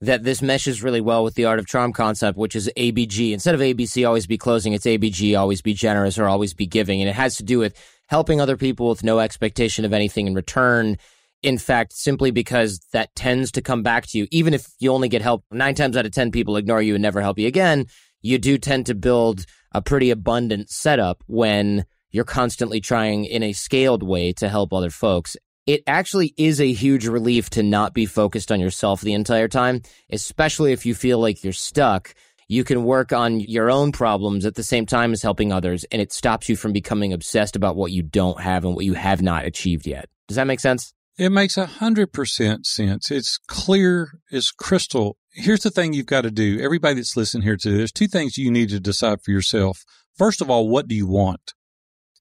[SPEAKER 2] that this meshes really well with the art of charm concept, which is ABG. Instead of ABC, always be closing, it's ABG, always be generous or always be giving. And it has to do with helping other people with no expectation of anything in return. In fact, simply because that tends to come back to you, even if you only get help nine times out of 10 people ignore you and never help you again, you do tend to build a pretty abundant setup when you're constantly trying in a scaled way to help other folks. It actually is a huge relief to not be focused on yourself the entire time, especially if you feel like you're stuck. You can work on your own problems at the same time as helping others, and it stops you from becoming obsessed about what you don't have and what you have not achieved yet. Does that make sense?
[SPEAKER 1] It makes a hundred percent sense. It's clear as crystal here's the thing you've got to do. Everybody that's listening here today, there's two things you need to decide for yourself. First of all, what do you want?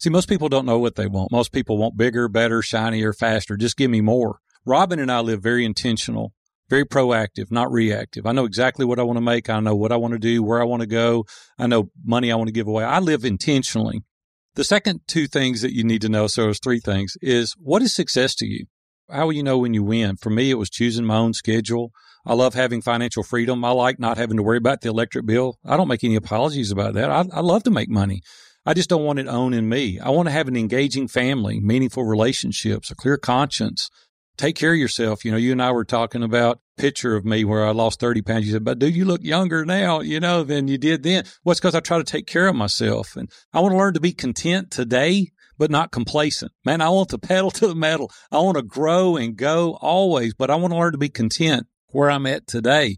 [SPEAKER 1] See, most people don't know what they want. Most people want bigger, better, shinier, faster. Just give me more. Robin and I live very intentional very proactive, not reactive. I know exactly what I want to make. I know what I want to do, where I want to go. I know money I want to give away. I live intentionally. The second two things that you need to know, so there's three things, is what is success to you? How will you know when you win? For me, it was choosing my own schedule. I love having financial freedom. I like not having to worry about the electric bill. I don't make any apologies about that. I, I love to make money. I just don't want it owning me. I want to have an engaging family, meaningful relationships, a clear conscience, take care of yourself. You know, you and I were talking about picture of me where I lost 30 pounds. You said, but do you look younger now, you know, than you did then. Well, it's because I try to take care of myself and I want to learn to be content today, but not complacent. Man, I want to pedal to the metal. I want to grow and go always, but I want to learn to be content where I'm at today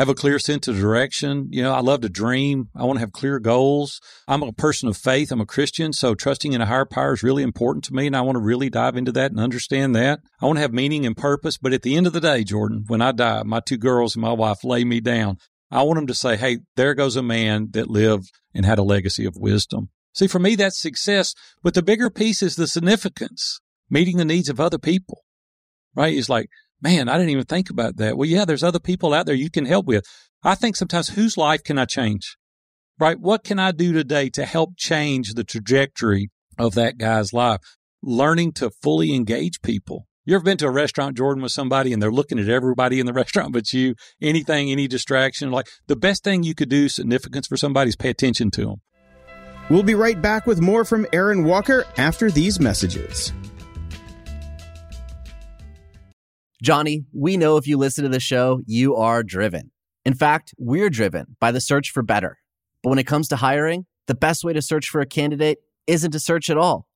[SPEAKER 1] have a clear sense of direction. You know, I love to dream. I want to have clear goals. I'm a person of faith. I'm a Christian. So trusting in a higher power is really important to me. And I want to really dive into that and understand that. I want to have meaning and purpose. But at the end of the day, Jordan, when I die, my two girls and my wife lay me down. I want them to say, Hey, there goes a man that lived and had a legacy of wisdom. See, for me, that's success. But the bigger piece is the significance, meeting the needs of other people, right? It's like, man, I didn't even think about that. Well, yeah, there's other people out there you can help with. I think sometimes whose life can I change? Right? What can I do today to help change the trajectory of that guy's life? Learning to fully engage people. You ever been to a restaurant, Jordan, with somebody and they're looking at everybody in the restaurant but you? Anything, any distraction? Like the best thing you could do significance for somebody is pay attention to them.
[SPEAKER 3] We'll be right back with more from Aaron Walker after these messages.
[SPEAKER 4] Johnny, we know if you listen to the show, you are driven. In fact, we're driven by the search for better. But when it comes to hiring, the best way to search for a candidate isn't to search at all.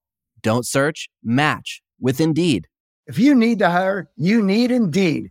[SPEAKER 4] Don't search, match with Indeed.
[SPEAKER 5] If you need to hire, you need Indeed.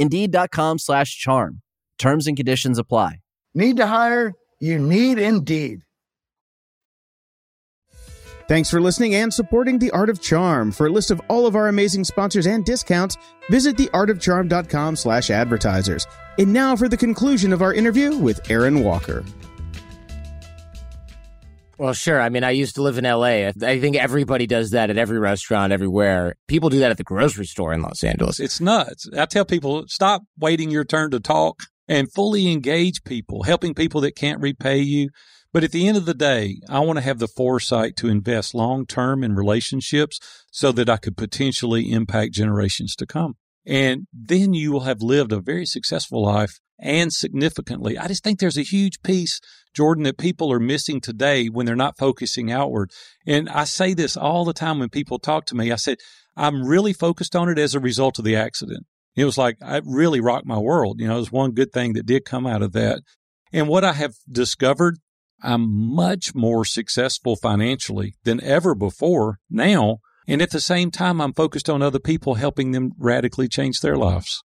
[SPEAKER 4] Indeed.com slash charm. Terms and conditions apply.
[SPEAKER 5] Need to hire? You need Indeed.
[SPEAKER 3] Thanks for listening and supporting The Art of Charm. For a list of all of our amazing sponsors and discounts, visit theartofcharm.com slash advertisers. And now for the conclusion of our interview with Aaron Walker.
[SPEAKER 2] Well, sure. I mean, I used to live in LA. I think everybody does that at every restaurant, everywhere. People do that at the grocery store in Los Angeles.
[SPEAKER 1] It's nuts. I tell people, stop waiting your turn to talk and fully engage people, helping people that can't repay you. But at the end of the day, I want to have the foresight to invest long term in relationships so that I could potentially impact generations to come. And then you will have lived a very successful life and significantly. I just think there's a huge piece, Jordan, that people are missing today when they're not focusing outward. And I say this all the time when people talk to me. I said, I'm really focused on it as a result of the accident. It was like, it really rocked my world. You know, it was one good thing that did come out of that. And what I have discovered, I'm much more successful financially than ever before now. And at the same time, I'm focused on other people, helping them radically change their lives.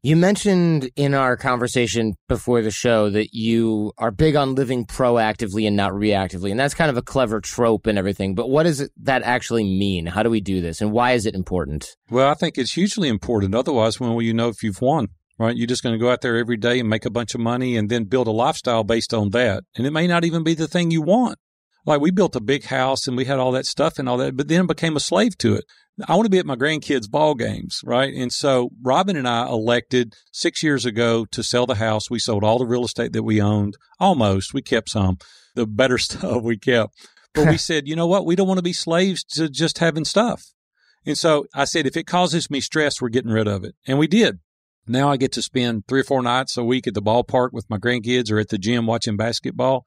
[SPEAKER 2] You mentioned in our conversation before the show that you are big on living proactively and not reactively. And that's kind of a clever trope and everything. But what does that actually mean? How do we do this? And why is it important?
[SPEAKER 1] Well, I think it's hugely important. Otherwise, when will you know if you've won? Right? You're just going to go out there every day and make a bunch of money and then build a lifestyle based on that. And it may not even be the thing you want. Like we built a big house and we had all that stuff and all that, but then became a slave to it. I want to be at my grandkids' ball games, right? And so Robin and I elected six years ago to sell the house. We sold all the real estate that we owned, almost. We kept some. The better stuff we kept. But we said, you know what? We don't want to be slaves to just having stuff. And so I said, if it causes me stress, we're getting rid of it. And we did. Now I get to spend three or four nights a week at the ballpark with my grandkids or at the gym watching basketball.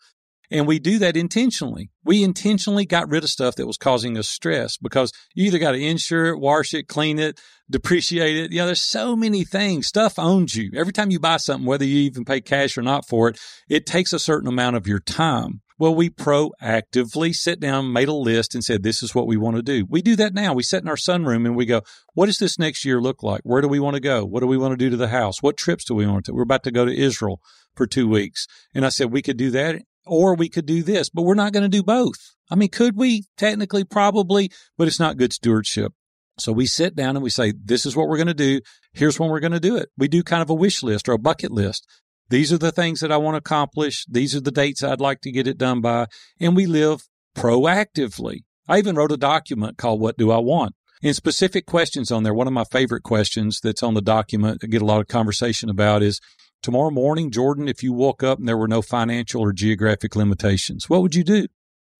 [SPEAKER 1] And we do that intentionally. We intentionally got rid of stuff that was causing us stress because you either got to insure it, wash it, clean it, depreciate it. You know, there's so many things. Stuff owns you. Every time you buy something, whether you even pay cash or not for it, it takes a certain amount of your time. Well, we proactively sit down, made a list, and said, This is what we want to do. We do that now. We sit in our sunroom and we go, What does this next year look like? Where do we want to go? What do we want to do to the house? What trips do we want to? We're about to go to Israel for two weeks. And I said, We could do that or we could do this, but we're not going to do both. I mean, could we? Technically, probably, but it's not good stewardship. So we sit down and we say, this is what we're going to do. Here's when we're going to do it. We do kind of a wish list or a bucket list. These are the things that I want to accomplish. These are the dates I'd like to get it done by. And we live proactively. I even wrote a document called What Do I Want? And specific questions on there. One of my favorite questions that's on the document I get a lot of conversation about is Tomorrow morning, Jordan, if you woke up and there were no financial or geographic limitations, what would you do?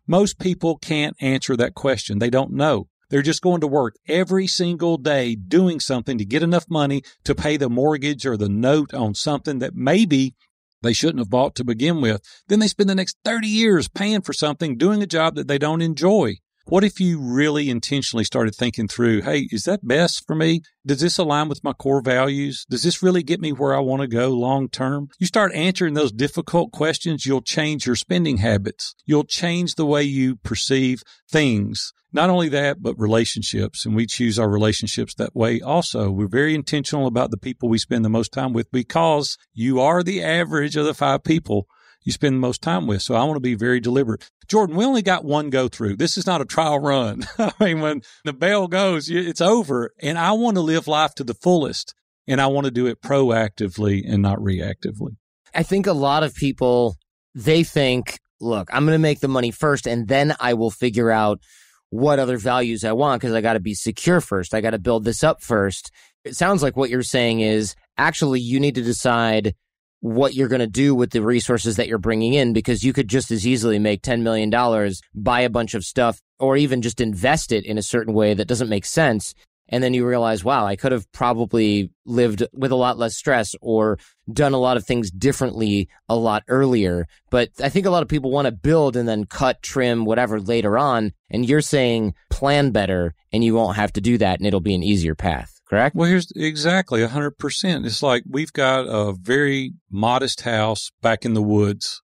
[SPEAKER 1] Most people can't answer that question. They don't know. They're just going to work every single day doing something to get enough money to pay the mortgage or the note on something that maybe they shouldn't have bought to begin with. Then they spend the next 30 years paying for something, doing a job that they don't enjoy. What if you really intentionally started thinking through, hey, is that best for me? Does this align with my core values? Does this really get me where I want to go long term? You start answering those difficult questions, you'll change your spending habits. You'll change the way you perceive things. Not only that, but relationships. And we choose our relationships that way also. We're very intentional about the people we spend the most time with because you are the average of the five people you spend the most time with. So I want to be very deliberate. Jordan, we only got one go through. This is not a trial run. I mean, when the bell goes, it's over. And I want to live life to the fullest. And I want to do it proactively and not reactively.
[SPEAKER 2] I think a lot of people, they think, look, I'm going to make the money first and then I will figure out what other values I want because I got to be secure first. I got to build this up first. It sounds like what you're saying is actually you need to decide what you're going to do with the resources that you're bringing in because you could just as easily make $10 million, buy a bunch of stuff, or even just invest it in a certain way that doesn't make sense. And then you realize, wow, I could have probably lived with a lot less stress or done a lot of things differently a lot earlier. But I think a lot of people want to build and then cut, trim, whatever later on. And you're saying plan better and you won't have to do that and it'll be an easier path correct?
[SPEAKER 1] Well, here's exactly 100%. It's like we've got a very modest house back in the woods.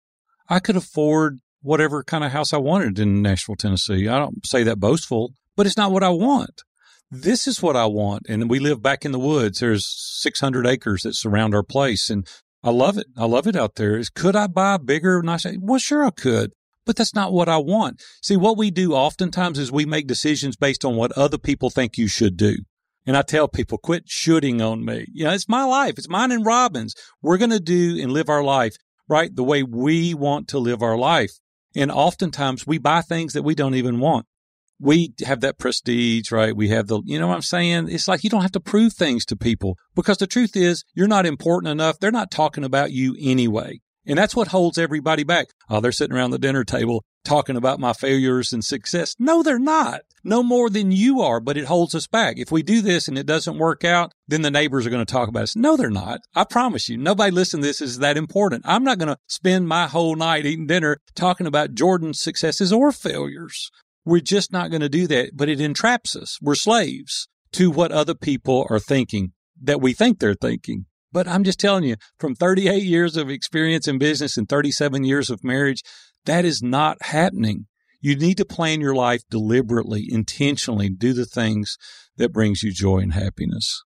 [SPEAKER 1] I could afford whatever kind of house I wanted in Nashville, Tennessee. I don't say that boastful, but it's not what I want. This is what I want. And we live back in the woods. There's 600 acres that surround our place. And I love it. I love it out there. Is could I buy bigger, nice? Well, sure I could, but that's not what I want. See, what we do oftentimes is we make decisions based on what other people think you should do. And I tell people, quit shooting on me. You know, it's my life. It's mine and Robin's. We're going to do and live our life, right? The way we want to live our life. And oftentimes we buy things that we don't even want. We have that prestige, right? We have the, you know what I'm saying? It's like you don't have to prove things to people because the truth is you're not important enough. They're not talking about you anyway. And that's what holds everybody back. Oh, they're sitting around the dinner table talking about my failures and success. No, they're not. No more than you are, but it holds us back. If we do this and it doesn't work out, then the neighbors are going to talk about us. No, they're not. I promise you, nobody listening to this is that important. I'm not going to spend my whole night eating dinner talking about Jordan's successes or failures. We're just not going to do that, but it entraps us. We're slaves to what other people are thinking that we think they're thinking. But I'm just telling you, from 38 years of experience in business and 37 years of marriage, that is not happening. You need to plan your life deliberately, intentionally, do the things that brings you joy and happiness.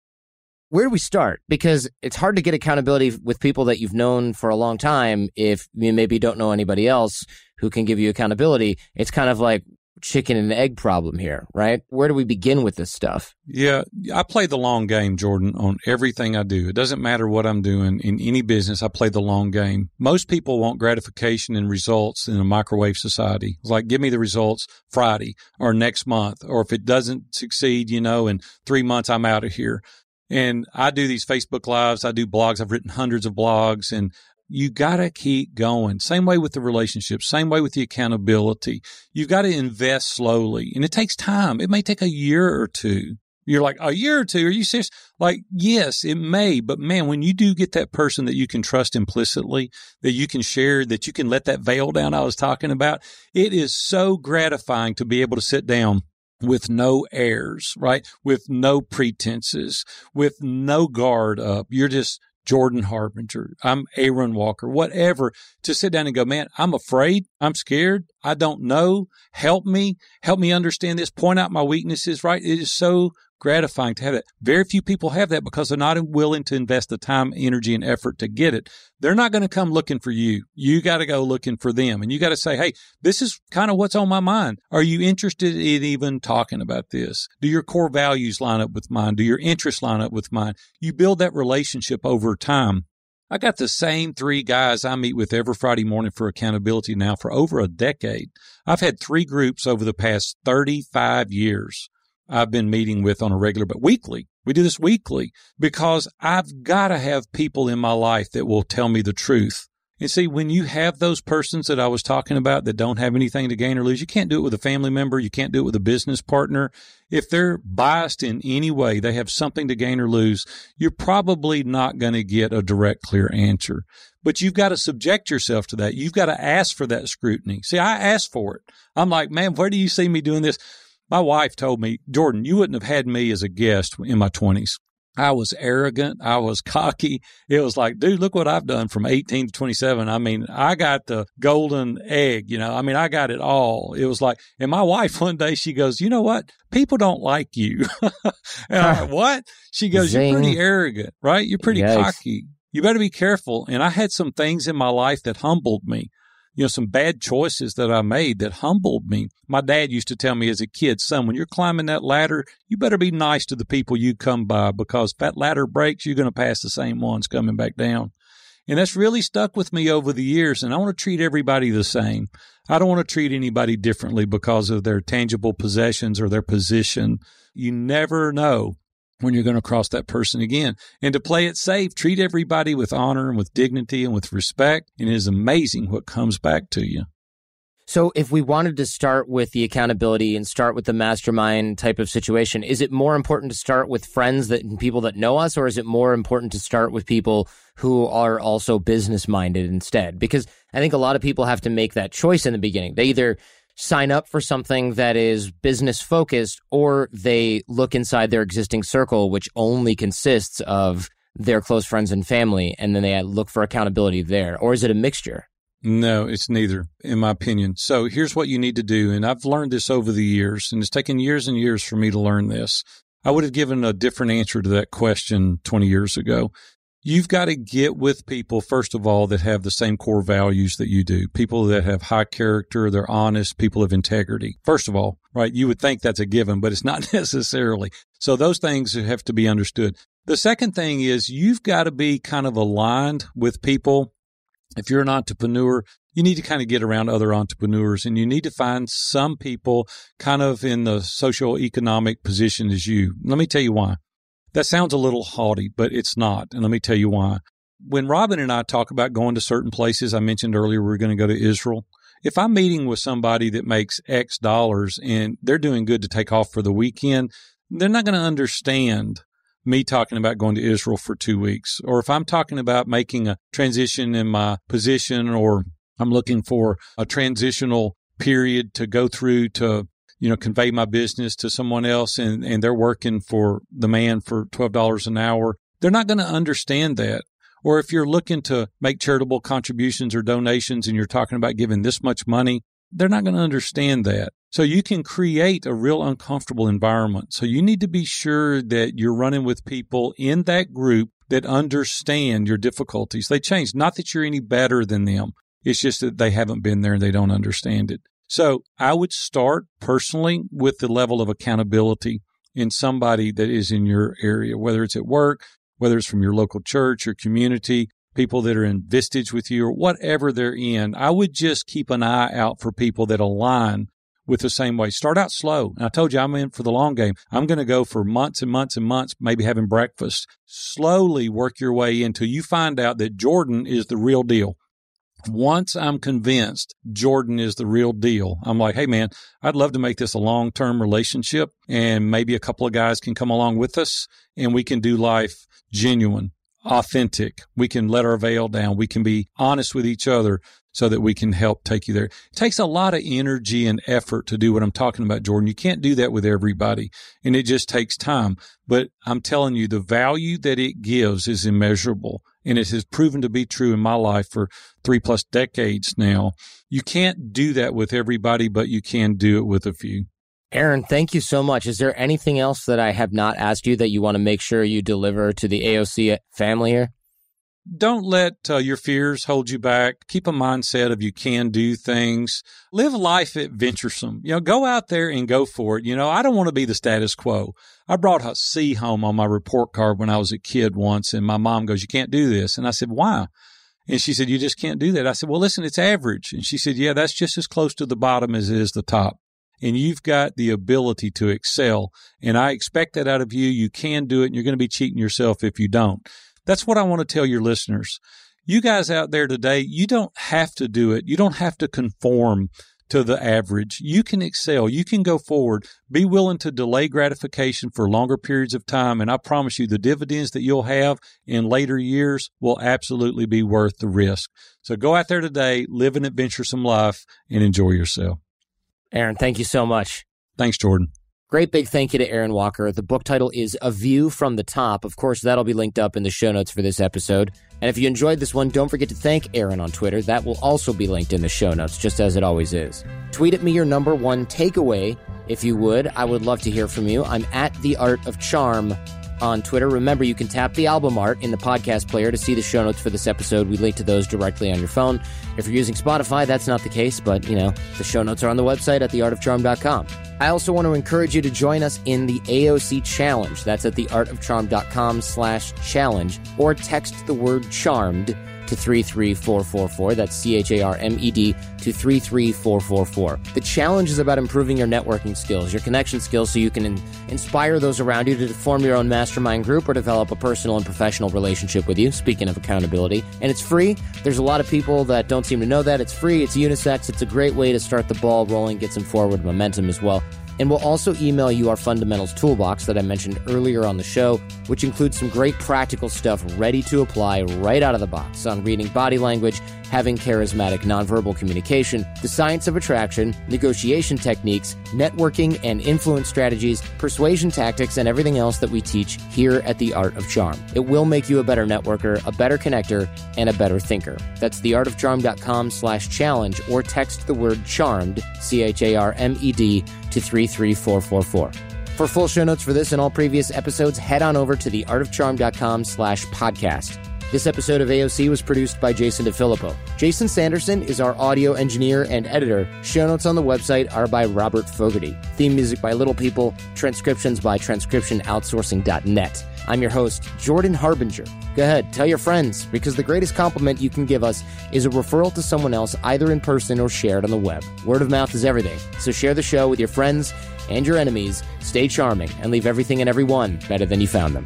[SPEAKER 2] Where do we start? Because it's hard to get accountability with people that you've known for a long time if you maybe don't know anybody else who can give you accountability. It's kind of like, chicken and egg problem here, right? Where do we begin with this stuff?
[SPEAKER 1] Yeah, I play the long game, Jordan, on everything I do. It doesn't matter what I'm doing in any business, I play the long game. Most people want gratification and results in a microwave society. It's like, give me the results Friday or next month. Or if it doesn't succeed, you know, in three months, I'm out of here. And I do these Facebook lives. I do blogs. I've written hundreds of blogs and you got to keep going. Same way with the relationship, same way with the accountability. You've got to invest slowly and it takes time. It may take a year or two. You're like, a year or two? Are you serious? Like, yes, it may, but man, when you do get that person that you can trust implicitly, that you can share, that you can let that veil down I was talking about, it is so gratifying to be able to sit down with no airs, right? With no pretenses, with no guard up. You're just Jordan Harbinger, I'm Aaron Walker, whatever, to sit down and go, man, I'm afraid. I'm scared. I don't know. Help me. Help me understand this. Point out my weaknesses, right? It is so gratifying to have that. Very few people have that because they're not willing to invest the time, energy, and effort to get it. They're not going to come looking for you. You got to go looking for them. And you got to say, hey, this is kind of what's on my mind. Are you interested in even talking about this? Do your core values line up with mine? Do your interests line up with mine? You build that relationship over time. I got the same three guys I meet with every Friday morning for accountability now for over a decade. I've had three groups over the past 35 years. I've been meeting with on a regular, but weekly. We do this weekly because I've got to have people in my life that will tell me the truth. And see, when you have those persons that I was talking about that don't have anything to gain or lose, you can't do it with a family member. You can't do it with a business partner. If they're biased in any way, they have something to gain or lose, you're probably not going to get a direct, clear answer. But you've got to subject yourself to that. You've got to ask for that scrutiny. See, I asked for it. I'm like, man, where do you see me doing this? My wife told me, Jordan, you wouldn't have had me as a guest in my 20s. I was arrogant. I was cocky. It was like, dude, look what I've done from 18 to 27. I mean, I got the golden egg, you know, I mean, I got it all. It was like, and my wife one day, she goes, you know what? People don't like you. and I'm like, what? She goes, Zing. you're pretty arrogant, right? You're pretty Yikes. cocky. You better be careful. And I had some things in my life that humbled me you know, some bad choices that I made that humbled me. My dad used to tell me as a kid, son, when you're climbing that ladder, you better be nice to the people you come by because if that ladder breaks, you're going to pass the same ones coming back down. And that's really stuck with me over the years. And I want to treat everybody the same. I don't want to treat anybody differently because of their tangible possessions or their position. You never know when you're going to cross that person again. And to play it safe, treat everybody with honor and with dignity and with respect. And it is amazing what comes back to you.
[SPEAKER 2] So, if we wanted to start with the accountability and start with the mastermind type of situation, is it more important to start with friends that people that know us, or is it more important to start with people who are also business minded instead? Because I think a lot of people have to make that choice in the beginning. They either sign up for something that is business focused or they look inside their existing circle, which only consists of their close friends and family, and then they look for accountability there? Or is it a mixture?
[SPEAKER 1] No, it's neither, in my opinion. So here's what you need to do. And I've learned this over the years, and it's taken years and years for me to learn this. I would have given a different answer to that question 20 years ago. You've got to get with people, first of all, that have the same core values that you do. People that have high character, they're honest, people of integrity. First of all, right? You would think that's a given, but it's not necessarily. So those things have to be understood. The second thing is you've got to be kind of aligned with people. If you're an entrepreneur, you need to kind of get around other entrepreneurs and you need to find some people kind of in the social economic position as you. Let me tell you why. That sounds a little haughty, but it's not. And let me tell you why. When Robin and I talk about going to certain places, I mentioned earlier we are going to go to Israel. If I'm meeting with somebody that makes X dollars and they're doing good to take off for the weekend, they're not going to understand me talking about going to Israel for two weeks. Or if I'm talking about making a transition in my position or I'm looking for a transitional period to go through to you know, convey my business to someone else and, and they're working for the man for $12 an hour, they're not going to understand that. Or if you're looking to make charitable contributions or donations and you're talking about giving this much money, they're not going to understand that. So you can create a real uncomfortable environment. So you need to be sure that you're running with people in that group that understand your difficulties. They change. Not that you're any better than them. It's just that they haven't been there and they don't understand it. So I would start personally with the level of accountability in somebody that is in your area, whether it's at work, whether it's from your local church or community, people that are in Vistage with you or whatever they're in. I would just keep an eye out for people that align with the same way. Start out slow. And I told you I'm in for the long game. I'm going to go for months and months and months, maybe having breakfast. Slowly work your way until you find out that Jordan is the real deal. Once I'm convinced Jordan is the real deal, I'm like, hey man, I'd love to make this a long term relationship and maybe a couple of guys can come along with us and we can do life genuine, authentic. We can let our veil down. We can be honest with each other so that we can help take you there. It takes a lot of energy and effort to do what I'm talking about, Jordan. You can't do that with everybody and it just takes time. But I'm telling you, the value that it gives is immeasurable and it has proven to be true in my life for three plus decades now. You can't do that with everybody, but you can do it with a few.
[SPEAKER 2] Aaron, thank you so much. Is there anything else that I have not asked you that you want to make sure you deliver to the AOC family here?
[SPEAKER 1] Don't let uh, your fears hold you back. Keep a mindset of you can do things. Live life adventuresome. You know, go out there and go for it. You know, I don't want to be the status quo. I brought a C home on my report card when I was a kid once, and my mom goes, "You can't do this," and I said, "Why?" And she said, "You just can't do that." I said, "Well, listen, it's average," and she said, "Yeah, that's just as close to the bottom as it is the top." And you've got the ability to excel. And I expect that out of you. You can do it. And you're going to be cheating yourself if you don't. That's what I want to tell your listeners. You guys out there today, you don't have to do it. You don't have to conform to the average. You can excel. You can go forward. Be willing to delay gratification for longer periods of time. And I promise you, the dividends that you'll have in later years will absolutely be worth the risk. So go out there today, live an adventuresome life, and enjoy yourself.
[SPEAKER 2] Aaron, thank you so much.
[SPEAKER 1] Thanks, Jordan.
[SPEAKER 2] Great big thank you to Aaron Walker. The book title is A View from the Top. Of course, that'll be linked up in the show notes for this episode. And if you enjoyed this one, don't forget to thank Aaron on Twitter. That will also be linked in the show notes, just as it always is. Tweet at me your number one takeaway if you would. I would love to hear from you. I'm at The Art of Charm on Twitter. Remember, you can tap the album art in the podcast player to see the show notes for this episode. We link to those directly on your phone. If you're using Spotify, that's not the case, but you know, the show notes are on the website at theartofcharm.com. I also want to encourage you to join us in the AOC challenge. That's at theartofcharm.com slash challenge or text the word charmed to 33444. That's C H A R M E D to 33444. The challenge is about improving your networking skills, your connection skills, so you can in- inspire those around you to form your own mastermind group or develop a personal and professional relationship with you. Speaking of accountability, and it's free. There's a lot of people that don't seem to know that. It's free, it's unisex, it's a great way to start the ball rolling, get some forward momentum as well. And we'll also email you our fundamentals toolbox that I mentioned earlier on the show, which includes some great practical stuff ready to apply right out of the box on reading body language, having charismatic nonverbal communication, the science of attraction, negotiation techniques, networking and influence strategies, persuasion tactics, and everything else that we teach here at The Art of Charm. It will make you a better networker, a better connector, and a better thinker. That's theartofcharm.com slash challenge or text the word charmed, C H A R M E D, to 33444. For full show notes for this and all previous episodes, head on over to theartofcharm.com slash podcast. This episode of AOC was produced by Jason DeFilippo. Jason Sanderson is our audio engineer and editor. Show notes on the website are by Robert Fogarty. Theme music by Little People. Transcriptions by transcriptionoutsourcing.net. I'm your host, Jordan Harbinger. Go ahead, tell your friends, because the greatest compliment you can give us is a referral to someone else, either in person or shared on the web. Word of mouth is everything. So share the show with your friends and your enemies. Stay charming and leave everything and everyone better than you found them.